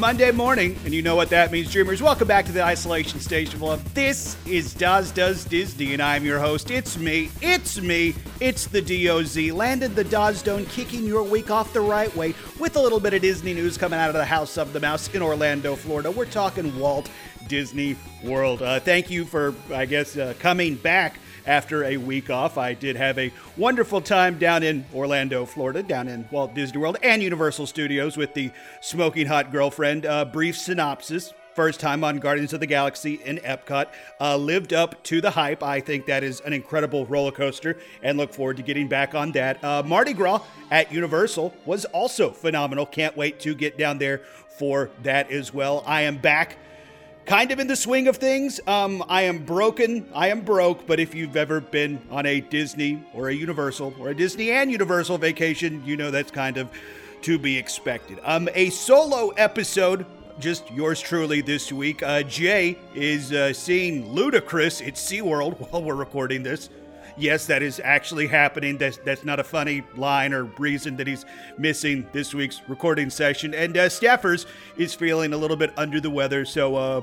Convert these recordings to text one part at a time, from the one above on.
Monday morning, and you know what that means, Dreamers. Welcome back to the Isolation Station Love. This is Daz Does Disney, and I'm your host. It's me, it's me, it's the DOZ. Landed the Daz Dome, kicking your week off the right way with a little bit of Disney news coming out of the House of the Mouse in Orlando, Florida. We're talking Walt Disney World. Uh, thank you for, I guess, uh, coming back after a week off. I did have a wonderful time down in Orlando, Florida, down in Walt Disney World and Universal Studios with the smoking hot girlfriend. Brief synopsis. First time on Guardians of the Galaxy in Epcot. Uh, lived up to the hype. I think that is an incredible roller coaster and look forward to getting back on that. Uh, Mardi Gras at Universal was also phenomenal. Can't wait to get down there for that as well. I am back kind of in the swing of things. Um, I am broken. I am broke. But if you've ever been on a Disney or a Universal or a Disney and Universal vacation, you know that's kind of to be expected. Um, a solo episode. Just yours truly this week. Uh, Jay is uh, seeing Ludacris at SeaWorld while we're recording this yes, that is actually happening. That's that's not a funny line or reason that he's missing this week's recording session. And uh, Steffers is feeling a little bit under the weather, so uh,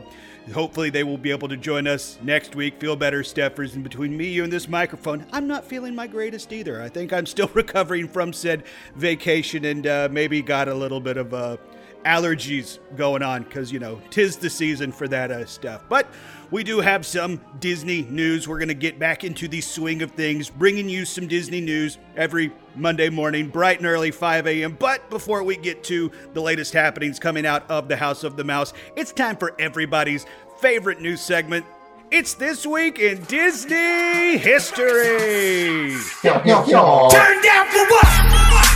hopefully they will be able to join us next week. Feel better, Steffers. And between me, you, and this microphone, I'm not feeling my greatest either. I think I'm still recovering from said vacation and uh, maybe got a little bit of uh, allergies going on because you know tis the season for that uh, stuff. But we do have some Disney news. We're going to get back into the swing of things, bringing you some Disney news every Monday morning, bright and early, 5 a.m. But before we get to the latest happenings coming out of the House of the Mouse, it's time for everybody's favorite news segment. It's this week in Disney history. Turn down for what?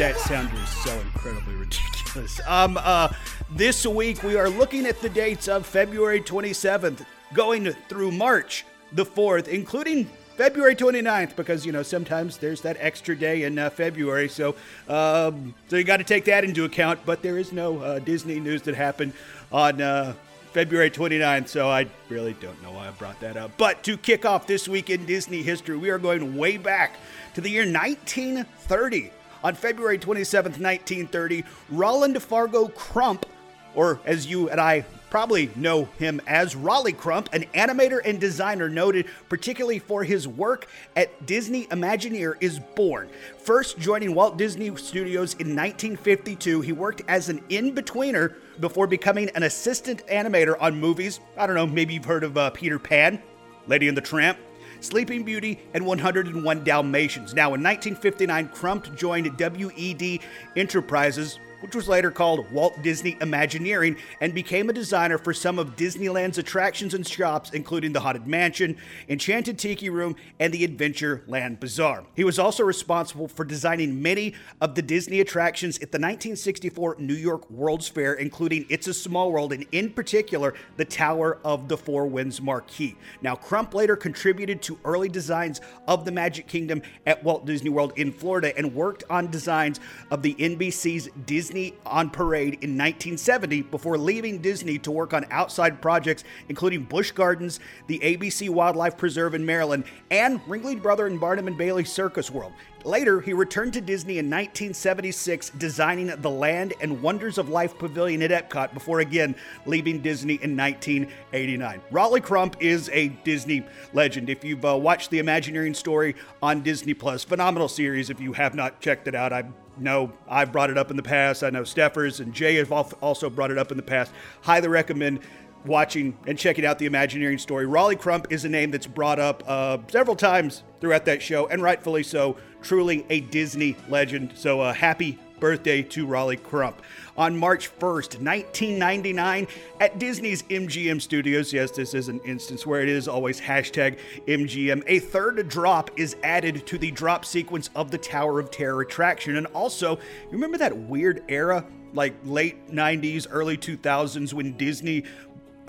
That sound was so incredibly ridiculous. Um, uh, this week, we are looking at the dates of February 27th, going through March the 4th, including February 29th, because, you know, sometimes there's that extra day in uh, February. So, um, so you got to take that into account. But there is no uh, Disney news that happened on uh, February 29th, so I really don't know why I brought that up. But to kick off this week in Disney history, we are going way back to the year 1930. On February 27th, 1930, Roland Fargo Crump or as you and I probably know him as Rolly Crump, an animator and designer noted particularly for his work at Disney Imagineer, is born. First joining Walt Disney Studios in 1952, he worked as an in betweener before becoming an assistant animator on movies. I don't know, maybe you've heard of uh, Peter Pan, Lady and the Tramp. Sleeping Beauty, and 101 Dalmatians. Now, in 1959, Crump joined WED Enterprises, which was later called Walt Disney Imagineering, and became a designer for some of Disneyland's attractions and shops, including the Haunted Mansion, Enchanted Tiki Room, and the Adventureland Bazaar. He was also responsible for designing many of the Disney attractions at the 1964 New York World's Fair, including It's a Small World, and in particular, the Tower of the Four Winds Marquee. Now, Crump later contributed to early designs of the Magic Kingdom at Walt Disney World in Florida and worked on designs of the NBC's Disney Disney on Parade in 1970 before leaving Disney to work on outside projects including Busch Gardens, the ABC Wildlife Preserve in Maryland, and Ringling Brother and Barnum and Bailey Circus World. Later, he returned to Disney in 1976, designing the Land and Wonders of Life Pavilion at Epcot before again leaving Disney in 1989. Rolly Crump is a Disney legend. If you've uh, watched the Imagineering story on Disney Plus, phenomenal series. If you have not checked it out, I know I've brought it up in the past. I know Steffers and Jay have also brought it up in the past. Highly recommend watching and checking out the Imagineering story. Rolly Crump is a name that's brought up uh, several times throughout that show, and rightfully so. Truly a Disney legend. So, uh, happy birthday to Rolly Crump. On March 1st, 1999, at Disney's MGM Studios, yes, this is an instance where it is always hashtag MGM, a third drop is added to the drop sequence of the Tower of Terror attraction. And also, you remember that weird era, like late 90s, early 2000s, when Disney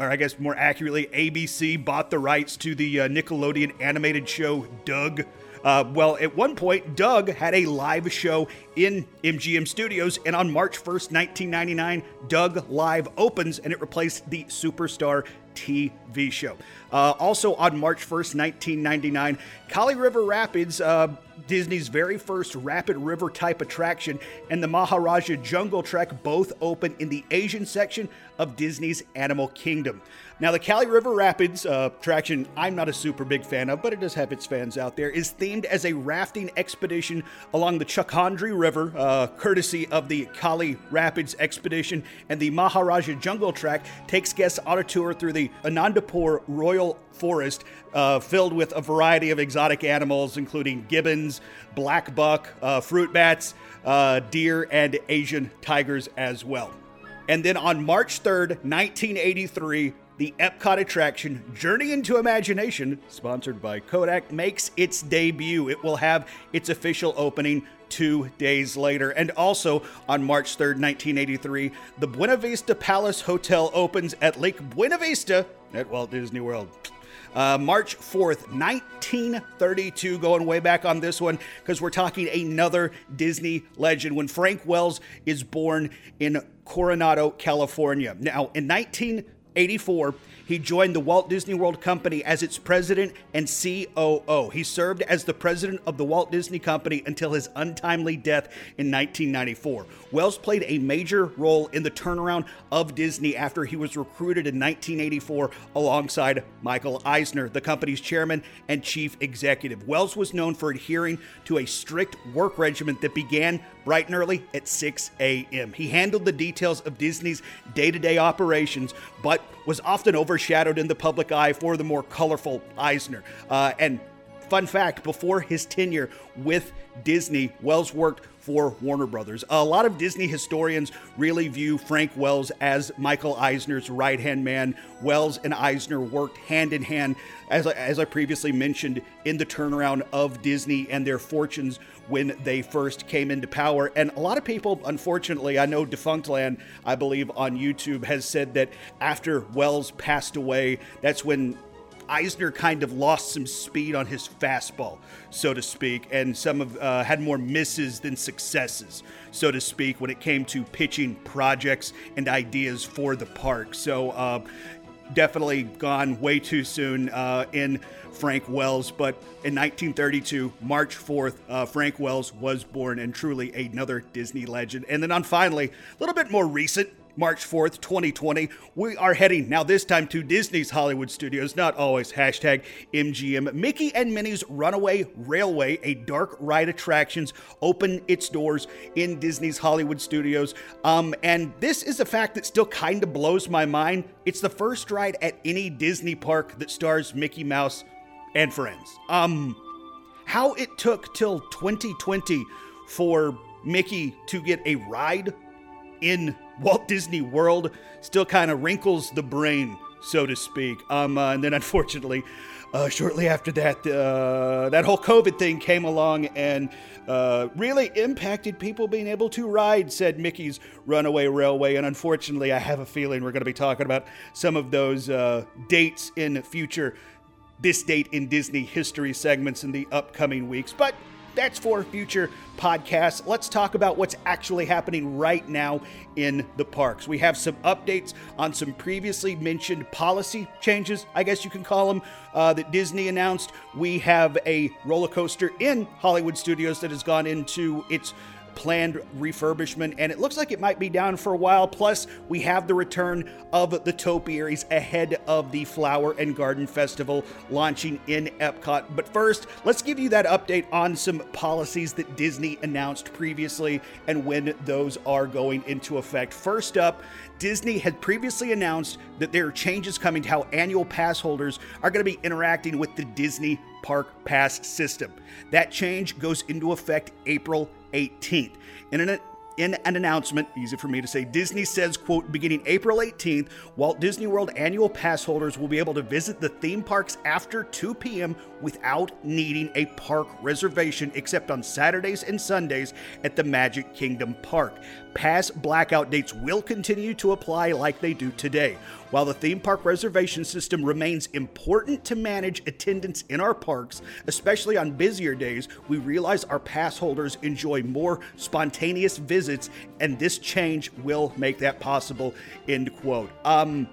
or I guess more accurately, ABC bought the rights to the uh, Nickelodeon animated show Doug. Uh, well, at one point, Doug had a live show in MGM Studios, and on March 1st, 1999, Doug Live opens and it replaced the Superstar TV show. Uh, also on March 1st, 1999, Kali River Rapids uh, Disney's very first rapid river type attraction, and the Maharaja Jungle Trek both open in the Asian section of Disney's Animal Kingdom. Now, the Kali River Rapids uh, attraction, I'm not a super big fan of, but it does have its fans out there, is themed as a rafting expedition along the Chakranadi River, uh, courtesy of the Kali Rapids Expedition. And the Maharaja Jungle Trek takes guests on a tour through the Anandapur Royal Forest, uh, filled with a variety of exotic animals, including gibbons, black buck, uh, fruit bats, uh, deer, and Asian tigers as well. And then on March 3rd, 1983, the Epcot attraction Journey into Imagination, sponsored by Kodak, makes its debut. It will have its official opening two days later. And also on March 3rd, 1983, the Buena Vista Palace Hotel opens at Lake Buena Vista at Walt Disney World. Uh, March 4th, 1932, going way back on this one because we're talking another Disney legend when Frank Wells is born in Coronado, California. Now, in 1984, he joined the Walt Disney World Company as its president and COO. He served as the president of the Walt Disney Company until his untimely death in 1994. Wells played a major role in the turnaround of Disney after he was recruited in 1984 alongside Michael Eisner, the company's chairman and chief executive. Wells was known for adhering to a strict work regimen that began bright and early at 6 a.m. He handled the details of Disney's day to day operations, but was often overshadowed in the public eye for the more colorful Eisner. Uh, and fun fact before his tenure with Disney, Wells worked for Warner Brothers. A lot of Disney historians really view Frank Wells as Michael Eisner's right hand man. Wells and Eisner worked hand in hand, as I, as I previously mentioned, in the turnaround of Disney and their fortunes when they first came into power. And a lot of people, unfortunately, I know Defunctland, I believe, on YouTube has said that after Wells passed away, that's when Eisner kind of lost some speed on his fastball, so to speak, and some of uh, had more misses than successes, so to speak, when it came to pitching projects and ideas for the park. So, uh, definitely gone way too soon uh, in Frank Wells. But in 1932, March 4th, uh, Frank Wells was born and truly another Disney legend. And then on finally, a little bit more recent, March 4th, 2020, we are heading now this time to Disney's Hollywood Studios, not always hashtag MGM. Mickey and Minnie's Runaway Railway, a dark ride attractions, open its doors in Disney's Hollywood Studios. Um, and this is a fact that still kind of blows my mind. It's the first ride at any Disney park that stars Mickey Mouse and friends. Um, how it took till 2020 for Mickey to get a ride in Walt Disney World still kind of wrinkles the brain, so to speak. Um, uh, and then unfortunately, uh, shortly after that, uh, that whole COVID thing came along and uh, really impacted people being able to ride said Mickey's Runaway Railway. And unfortunately, I have a feeling we're going to be talking about some of those uh, dates in future this date in Disney history segments in the upcoming weeks. But that's for future podcasts. Let's talk about what's actually happening right now in the parks. We have some updates on some previously mentioned policy changes, I guess you can call them, uh, that Disney announced. We have a roller coaster in Hollywood Studios that has gone into its planned refurbishment, and it looks like it might be down for a while. Plus, we have the return of the topiaries ahead of the Flower and Garden Festival launching in Epcot. But first, let's give you that update on some policies that Disney announced previously and when those are going into effect. First up, Disney had previously announced that there are changes coming to how annual pass holders are going to be interacting with the Disney Park Pass system. That change goes into effect April 18th. In an, in an announcement, easy for me to say, Disney says, quote, beginning April 18th, Walt Disney World annual pass holders will be able to visit the theme parks after 2 p.m. without needing a park reservation except on Saturdays and Sundays at the Magic Kingdom Park. Pass blackout dates will continue to apply like they do today. While the theme park reservation system remains important to manage attendance in our parks, especially on busier days, we realize our pass holders enjoy more spontaneous visits, and this change will make that possible. End quote. Um,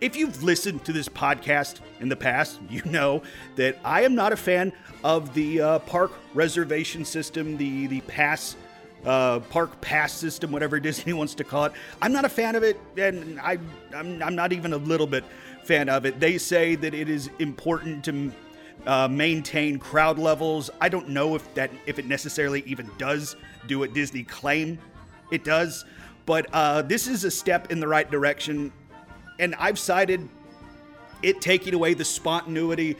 if you've listened to this podcast in the past, you know that I am not a fan of the uh, park reservation system, the the pass uh, park pass system, whatever Disney wants to call it. I'm not a fan of it, and I I'm, I'm not even a little bit fan of it. They say that it is important to uh, maintain crowd levels. I don't know if that if it necessarily even does do what Disney claim it does, but uh, this is a step in the right direction, and I've cited it taking away the spontaneity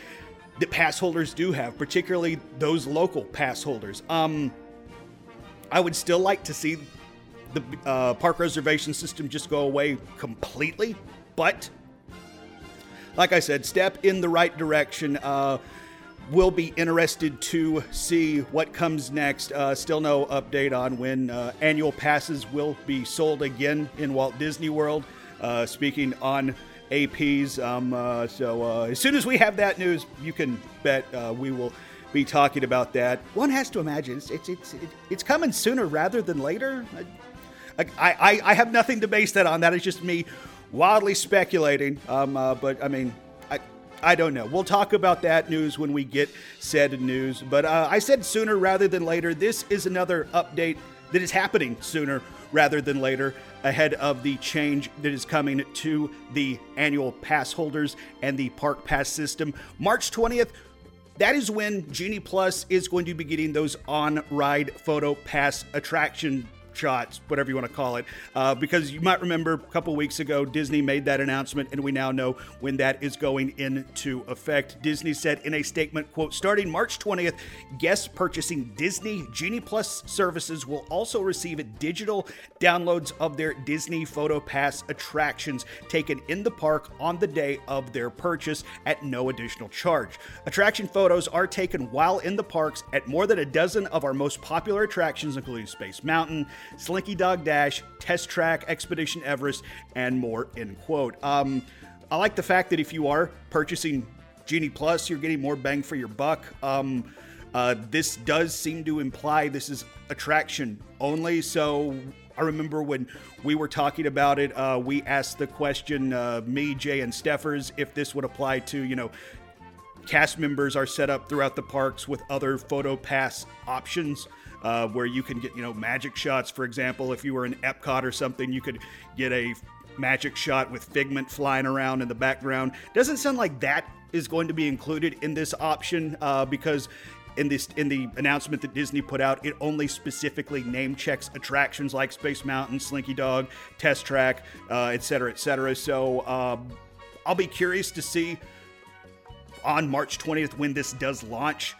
that pass holders do have, particularly those local pass holders. Um, I would still like to see the uh, park reservation system just go away completely, but like I said, step in the right direction. Uh, we'll be interested to see what comes next. Uh, still no update on when uh, annual passes will be sold again in Walt Disney World. Uh, speaking on APs, um, uh, so uh, as soon as we have that news, you can bet uh, we will be talking about that. One has to imagine it's it's it's, it's coming sooner rather than later. I, I, I have nothing to base that on. That is just me wildly speculating. Um, but I mean, I don't know. We'll talk about that news when we get said news. But uh, I said sooner rather than later. This is another update that is happening sooner rather than later ahead of the change that is coming to the annual pass holders and the park pass system. March 20th, that is when Genie Plus is going to be getting those on ride photo pass attraction shots, whatever you want to call it, uh, because you might remember a couple weeks ago Disney made that announcement, and we now know when that is going into effect. Disney said in a statement, "quote Starting March 20th, guests purchasing Disney Genie Plus services will also receive digital downloads of their Disney Photo Pass attractions taken in the park on the day of their purchase at no additional charge. Attraction photos are taken while in the parks at more than a dozen of our most popular attractions, including Space Mountain." Slinky Dog Dash, Test Track, Expedition Everest, and more, end quote. Um, I like the fact that if you are purchasing Genie Plus, you're getting more bang for your buck. Um, uh, this does seem to imply this is attraction only. So I remember when we were talking about it, uh, we asked the question, uh, me, Jay, and Steffers, if this would apply to, you know, cast members are set up throughout the parks with other photo pass options uh, where you can get, you know, magic shots. For example, if you were in Epcot or something, you could get a magic shot with Figment flying around in the background. Doesn't sound like that is going to be included in this option uh, because in this in the announcement that Disney put out, it only specifically name checks attractions like Space Mountain, Slinky Dog, Test Track, uh, etc. et. So um, I'll be curious to see on March 20th when this does launch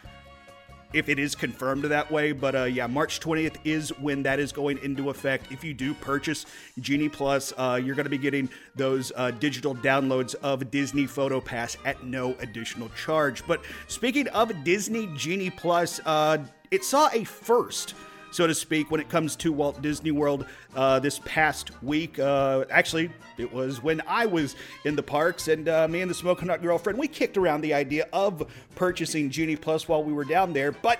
if it is confirmed that way. But uh, yeah, March 20th is when that is going into effect. If you do purchase Genie Plus, uh, you're going to be getting those uh, digital downloads of Disney Photo Pass at no additional charge. But speaking of Disney Genie Plus, uh, it saw a first so to speak, when it comes to Walt Disney World uh, this past week. Uh, actually, it was when I was in the parks, and uh, me and the Smoking Hot girlfriend, we kicked around the idea of purchasing Genie Plus while we were down there, but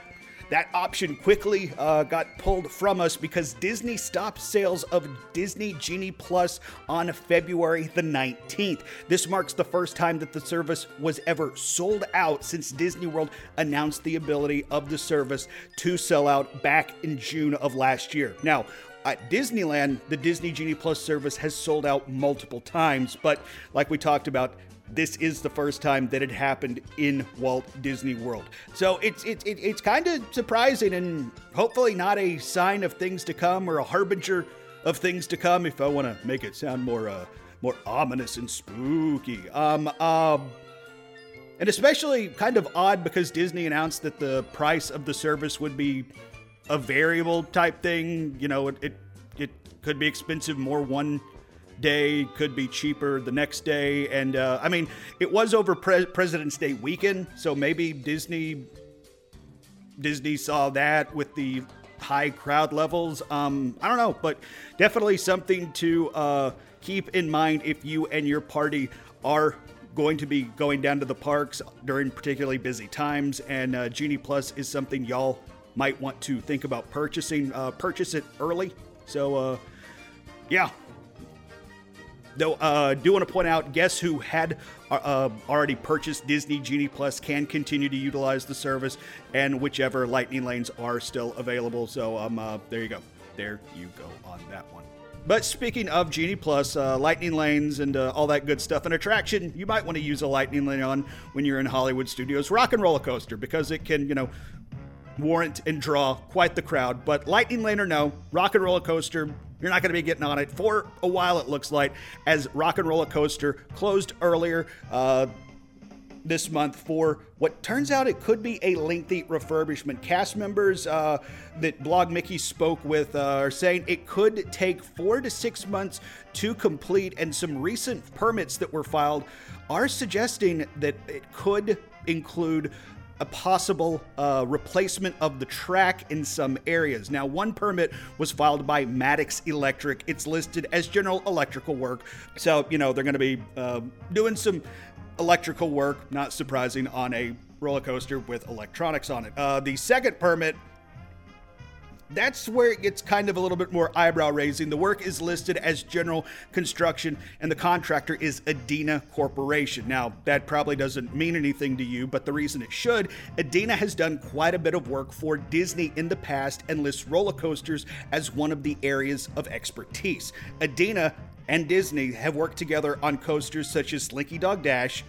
that option quickly uh, got pulled from us because Disney stopped sales of Disney Genie Plus on February the 19th. This marks the first time that the service was ever sold out since Disney World announced the ability of the service to sell out back in June of last year. Now, at Disneyland, the Disney Genie Plus service has sold out multiple times, but like we talked about, this is the first time that it happened in Walt Disney World. So it's it's it's kind of surprising and hopefully not a sign of things to come or a harbinger of things to come. If I want to make it sound more uh, more ominous and spooky, um, um, and especially kind of odd because Disney announced that the price of the service would be a variable type thing. You know, it it, it could be expensive more one day, could be cheaper the next day. And uh, I mean, it was over Pre- President's Day weekend, so maybe Disney Disney saw that with the high crowd levels. Um, I don't know, but definitely something to uh, keep in mind if you and your party are going to be going down to the parks during particularly busy times. And uh, Genie Plus is something y'all might want to think about purchasing. Uh, purchase it early. So, uh, yeah, Though, uh, do want to point out, guests who had uh, uh, already purchased Disney Genie Plus can continue to utilize the service, and whichever Lightning lanes are still available. So, um, uh, there you go. There you go on that one. But speaking of Genie Plus, uh, Lightning Lanes, and uh, all that good stuff, an attraction you might want to use a Lightning Lane on when you're in Hollywood Studios, Rock and Roller Coaster, because it can, you know, warrant and draw quite the crowd. But Lightning Lane or no, Rock and Roller Coaster, you're not going to be getting on it for a while, it looks like, as Rock and Roller Coaster closed earlier. Uh, this month for what turns out it could be a lengthy refurbishment. Cast members uh, that Blog Mickey spoke with uh, are saying it could take four to six months to complete, and some recent permits that were filed are suggesting that it could include a possible uh, replacement of the track in some areas. Now, one permit was filed by Maddox Electric. It's listed as general electrical work. So, you know, they're going to be uh, doing some electrical work, not surprising, on a roller coaster with electronics on it. Uh, the second permit that's where it gets kind of a little bit more eyebrow raising. The work is listed as general construction, and the contractor is Adena Corporation. Now, that probably doesn't mean anything to you, but the reason it should Adena has done quite a bit of work for Disney in the past and lists roller coasters as one of the areas of expertise. Adena and Disney have worked together on coasters such as Slinky Dog Dash,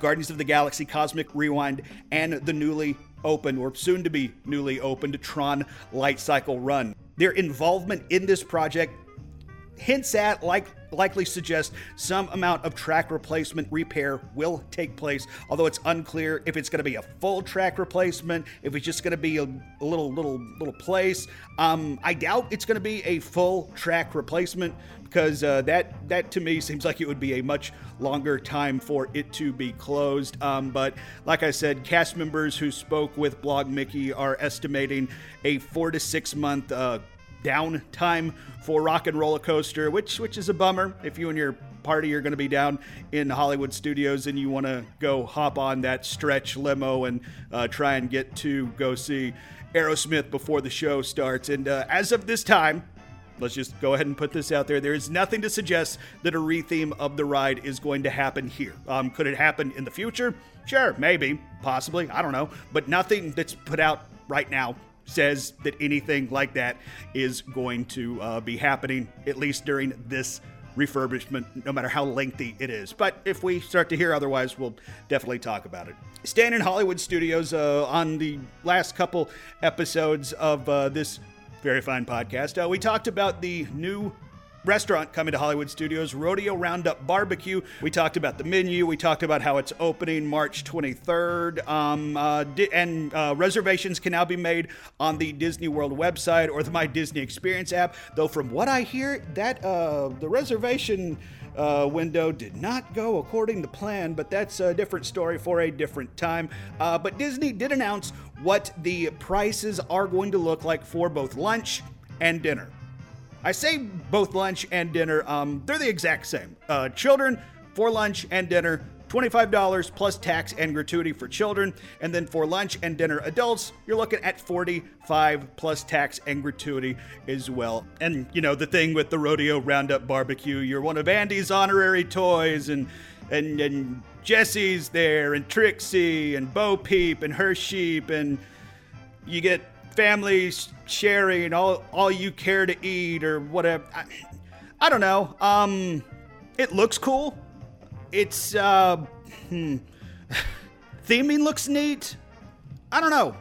Guardians of the Galaxy Cosmic Rewind, and the newly open or soon to be newly opened Tron Light Cycle Run. Their involvement in this project hints at, like likely suggest, some amount of track replacement repair will take place. Although it's unclear if it's going to be a full track replacement, if it's just going to be a, little little little place. Um, I doubt it's going to be a full track replacement because uh, that that to me seems like it would be a much longer time for it to be closed. Um, but like I said, cast members who spoke with Blog Mickey are estimating a four to six month. Uh, downtime for Rock and Roller Coaster, which which is a bummer if you and your party are going to be down in Hollywood studios and you want to go hop on that stretch limo and uh, try and get to go see Aerosmith before the show starts. And uh, as of this time, let's just go ahead and put this out there. There is nothing to suggest that a retheme of the ride is going to happen here. Um, could it happen in the future? Sure, maybe, possibly. I don't know. But nothing that's put out right now says that anything like that is going to uh, be happening, at least during this refurbishment, no matter how lengthy it is. But if we start to hear otherwise, we'll definitely talk about it. Staying in Hollywood Studios uh, on the last couple episodes of uh, this very fine podcast, uh, we talked about the new restaurant coming to Hollywood Studios, Rodeo Roundup Barbecue. We talked about the menu. We talked about how it's opening March 23rd. Um, uh, di- and uh, reservations can now be made on the Disney World website or the My Disney Experience app. Though, from what I hear, that uh, the reservation. Uh, window did not go according to plan, but that's a different story for a different time. Uh, but Disney did announce what the prices are going to look like for both lunch and dinner. I say both lunch and dinner, um, they're the exact same. Uh, children for lunch and dinner, $25 plus tax and gratuity for children. And then for lunch and dinner adults, you're looking at 45 plus tax and gratuity as well. And you know, the thing with the rodeo roundup barbecue, you're one of Andy's honorary toys and and and Jesse's there and Trixie and Bo Peep and her sheep and you get families sharing all all you care to eat or whatever. I, I don't know. Um, it looks cool. It's uh, hmm, theming looks neat. I don't know.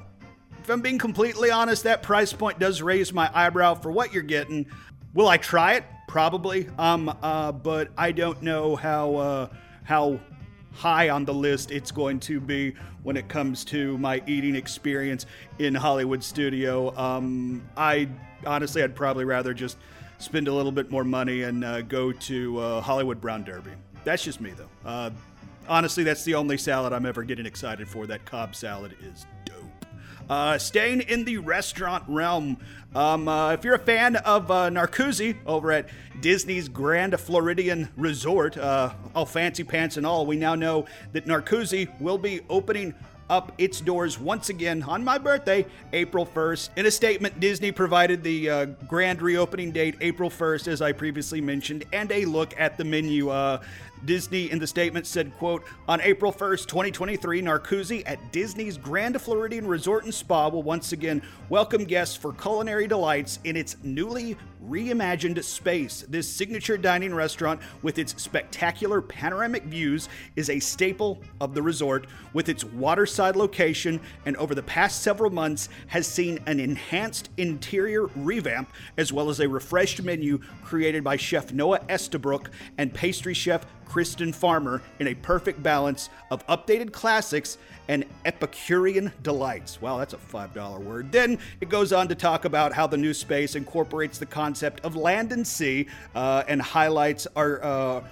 If I'm being completely honest, that price point does raise my eyebrow for what you're getting. Will I try it? Probably. Um, uh, but I don't know how uh, how high on the list it's going to be when it comes to my eating experience in Hollywood studio. Um, I honestly, I'd probably rather just spend a little bit more money and uh, go to uh, Hollywood Brown Derby. That's just me, though. Uh, honestly, that's the only salad I'm ever getting excited for. That Cobb salad is dope. uh, staying in the restaurant realm, um, uh, if you're a fan of uh, Narcoossee over at Disney's Grand Floridian Resort, uh, all fancy pants and all, we now know that Narcoossee will be opening up its doors once again on my birthday, April 1st. In a statement, Disney provided the uh, grand reopening date, April 1st, as I previously mentioned, and a look at the menu. Uh, Disney in the statement said, quote, on April 1st, 2023, Narcoossee at Disney's Grand Floridian Resort and Spa will once again welcome guests for culinary delights in its newly reimagined space. This signature dining restaurant with its spectacular panoramic views is a staple of the resort with its waterside location and over the past several months has seen an enhanced interior revamp as well as a refreshed menu created by chef Noah Estabrook and pastry chef Kristen Farmer in a perfect balance of updated classics and Epicurean delights. Wow, that's a $5 word. Then it goes on to talk about how the new space incorporates the concept of land and sea uh, and highlights our uh,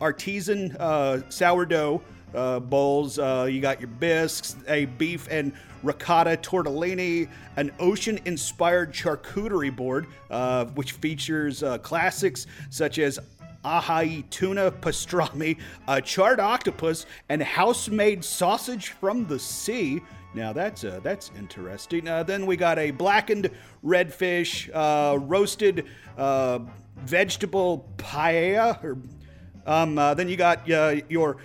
artisan uh, sourdough. Uh, bowls. Uh, you got your bisques, a beef and ricotta tortellini, an ocean inspired charcuterie board, which features classics such as ahi tuna pastrami, a charred octopus, and house-made sausage from the sea. Now that's uh, that's interesting. Uh, then we got a blackened redfish, uh, roasted uh, vegetable paella. Or, um, uh, then you got uh, your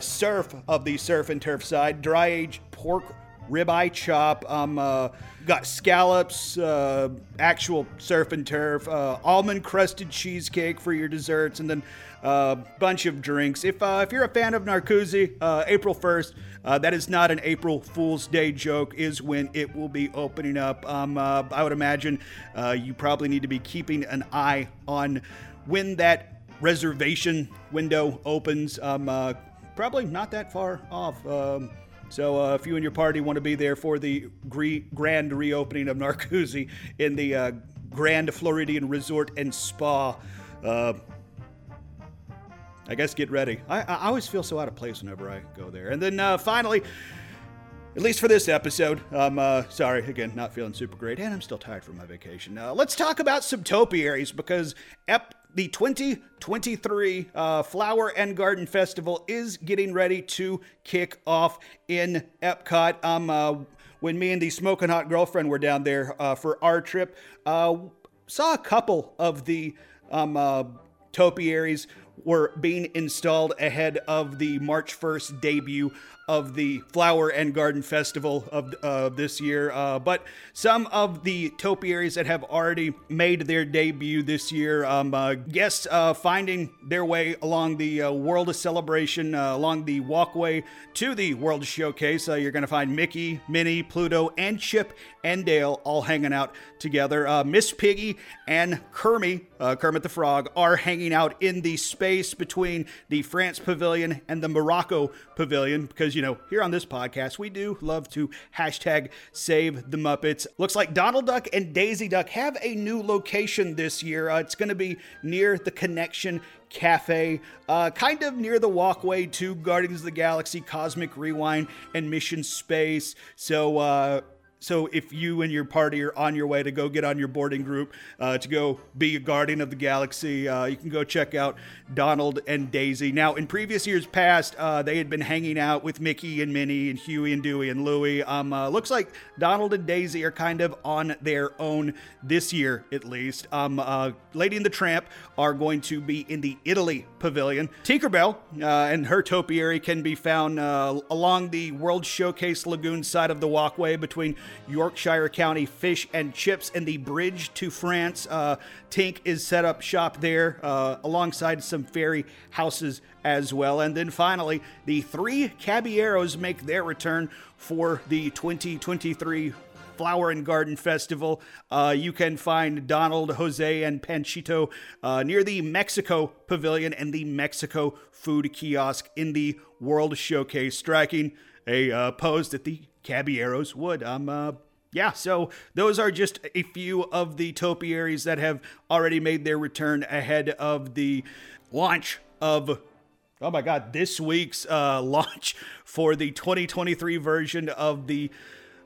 surf of the surf and turf side, dry aged pork ribeye chop. Um, uh, got scallops, uh, actual surf and turf, uh, almond crusted cheesecake for your desserts, and then a uh, bunch of drinks. If uh, if you're a fan of Narcoossee, uh, April 1st, that is not an April Fool's Day joke. Is when it will be opening up. Um, I would imagine you probably need to be keeping an eye on when that reservation window opens. Um, probably not that far off. Um, so uh, if you and your party want to be there for the grand reopening of Narcoossee in the uh, Grand Floridian Resort and Spa, uh, I guess get ready. I, I, always feel so out of place whenever I go there. And then uh, finally, at least for this episode, I'm uh, sorry again, not feeling super great, and I'm still tired from my vacation. Uh, let's talk about some topiaries because ep- the 2023 uh, Flower and Garden Festival is getting ready to kick off in Epcot. Um, uh, when me and the Smoking Hot Girlfriend were down there uh, for our trip, uh, saw a couple of the um, topiaries were being installed ahead of the March 1st debut of the Flower and Garden Festival of uh, this year. Uh, but some of the topiaries that have already made their debut this year, um, uh, guests uh, finding their way along the uh, World of Celebration, uh, along the walkway to the World Showcase. you're going to find Mickey, Minnie, Pluto, and Chip and Dale all hanging out together. Miss Piggy and Kermit, Kermit the Frog, are hanging out in the space between the France Pavilion and the Morocco Pavilion because because, you know, here on this podcast, we do love to hashtag save the Muppets. Looks like Donald Duck and Daisy Duck have a new location this year. Uh, it's going to be near the Connection Cafe, uh, kind of near the walkway to Guardians of the Galaxy, Cosmic Rewind, and Mission Space. So, uh, so if you and your party are on your way to go get on your boarding group uh, to go be a guardian of the galaxy, uh, you can go check out Donald and Daisy. Now, in previous years past, uh, they had been hanging out with Mickey and Minnie and Huey and Dewey and Louie. Um, uh, looks like Donald and Daisy are kind of on their own this year, at least. Um, uh, Lady and the Tramp are going to be in the Italy Pavilion. Tinkerbell uh, and her topiary can be found along the World Showcase Lagoon side of the walkway between Yorkshire County Fish and Chips and the bridge to France. Uh, Tink is set up shop there uh, alongside some fairy houses as well. And then finally, the three Caballeros make their return for the 2023 Flower and Garden Festival. Uh, you can find Donald, Jose, and Panchito uh, near the Mexico Pavilion and the Mexico Food Kiosk in the World Showcase, striking a uh, pose that the Caballeros would. Um, uh, yeah, so those are just a few of the topiaries that have already made their return ahead of the launch of oh my god this week's uh, launch for the 2023 version of the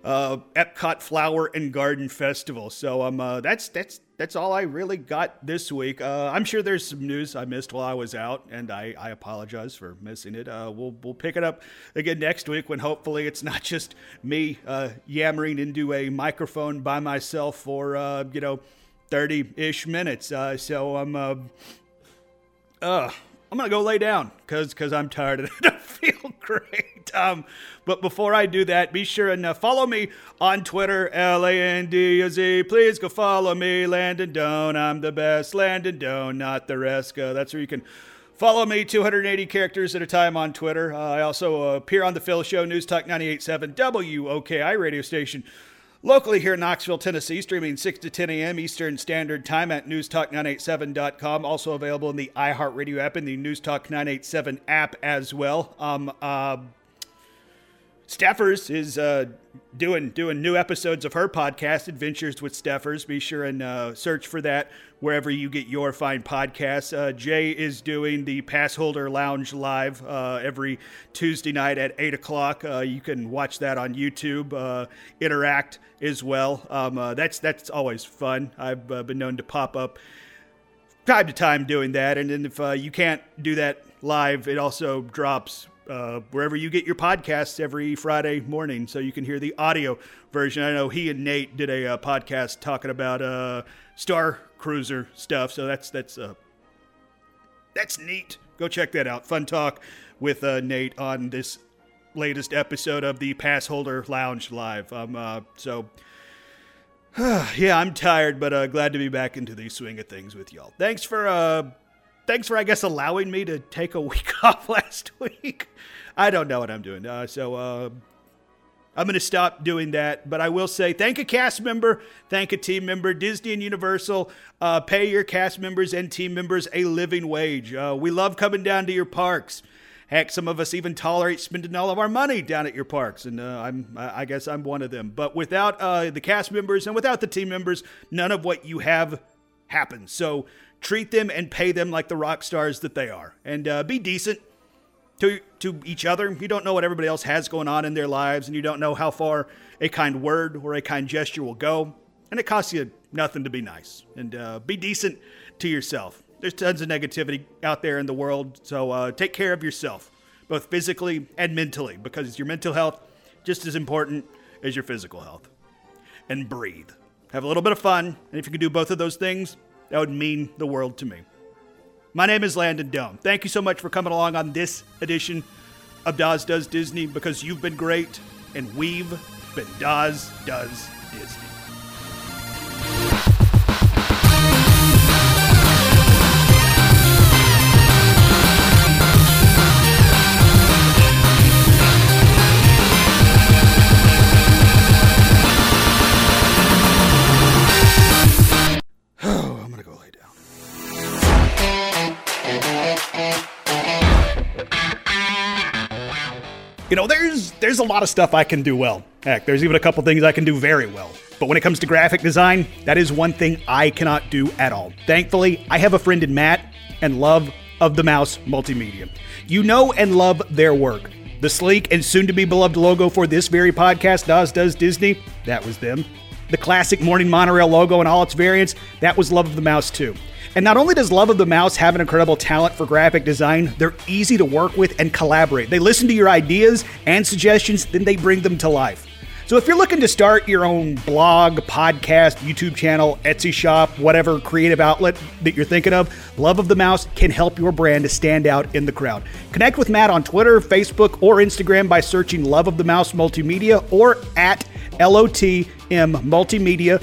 uh, Epcot Flower and Garden Festival. So um, uh, that's that's that's all I really got this week. Uh, I'm sure there's some news I missed while I was out, and I, I apologize for missing it. Uh, we'll we'll pick it up again next week when hopefully it's not just me uh, yammering into a microphone by myself for uh, you know 30 ish minutes. Uh, so I'm uh, uh, I'm gonna go lay down because because I'm tired feel great. Um, but before I do that, be sure and uh, follow me on Twitter, L A N D Z. Please go follow me, Landon Doan. I'm the best, Landon Doan, not the rest. That's where you can. Follow me 280 characters at a time on Twitter. Uh, I also appear on the Phil Show, News Talk 98.7 WOKI radio station Locally here in Knoxville, Tennessee, streaming 6 to 10 a.m. Eastern Standard Time at newstalk987.com. Also available in the iHeartRadio app and the Newstalk 987 app as well. Um, uh, Steffers is uh, doing doing new episodes of her podcast, Adventures with Steffers. Be sure and uh, search for that wherever you get your fine podcasts. Uh, Jay is doing the Passholder Lounge live uh, every Tuesday night at eight o'clock. Uh, you can watch that on YouTube. Uh, interact as well. Um, that's that's always fun. I've been known to pop up time to time doing that, and then if you can't do that live, it also drops uh, wherever you get your podcasts every Friday morning, so you can hear the audio version. I know he and Nate did a uh, podcast talking about uh, Star Cruiser stuff, so that's that's uh, that's neat. Go check that out. Fun talk with uh, Nate on this latest episode of the Passholder Lounge Live. Um, uh, so. yeah, I'm tired, but uh, glad to be back into the swing of things with y'all. Thanks for uh, thanks for, I guess, allowing me to take a week off last week. I don't know what I'm doing. Uh, so uh, I'm going to stop doing that. But I will say thank a cast member, thank a team member. Disney and Universal, uh, pay your cast members and team members a living wage. Uh, we love coming down to your parks. Heck, some of us even tolerate spending all of our money down at your parks, and uh, I'm, I guess I'm one of them. But without uh, the cast members and without the team members, none of what you have happens. So treat them and pay them like the rock stars that they are, and uh, be decent to to each other. You don't know what everybody else has going on in their lives, and you don't know how far a kind word or a kind gesture will go. And it costs you nothing to be nice and uh, be decent to yourself. There's tons of negativity out there in the world, so uh, take care of yourself, both physically and mentally, because your mental health just as important as your physical health. And breathe. Have a little bit of fun, and if you can do both of those things, that would mean the world to me. My name is Landon Dome. Thank you so much for coming along on this edition of Dawes Does Disney because you've been great and we've been Dawes Does Disney. There's a lot of stuff I can do well. Heck, there's even a couple things I can do very well. But when it comes to graphic design, that is one thing I cannot do at all. Thankfully, I have a friend in Matt and Love of the Mouse Multimedia. You know and love their work. The sleek and soon to be beloved logo for this very podcast, Dawes Does Disney, that was them. The classic Morning Monorail logo and all its variants, that was Love of the Mouse too. And not only does Love of the Mouse have an incredible talent for graphic design, they're easy to work with and collaborate. They listen to your ideas and suggestions, then they bring them to life. So if you're looking to start your own blog, podcast, YouTube channel, Etsy shop, whatever creative outlet that you're thinking of, Love of the Mouse can help your brand to stand out in the crowd. Connect with Matt on Twitter, Facebook, or Instagram by searching Love of the Mouse Multimedia or at LOTM Multimedia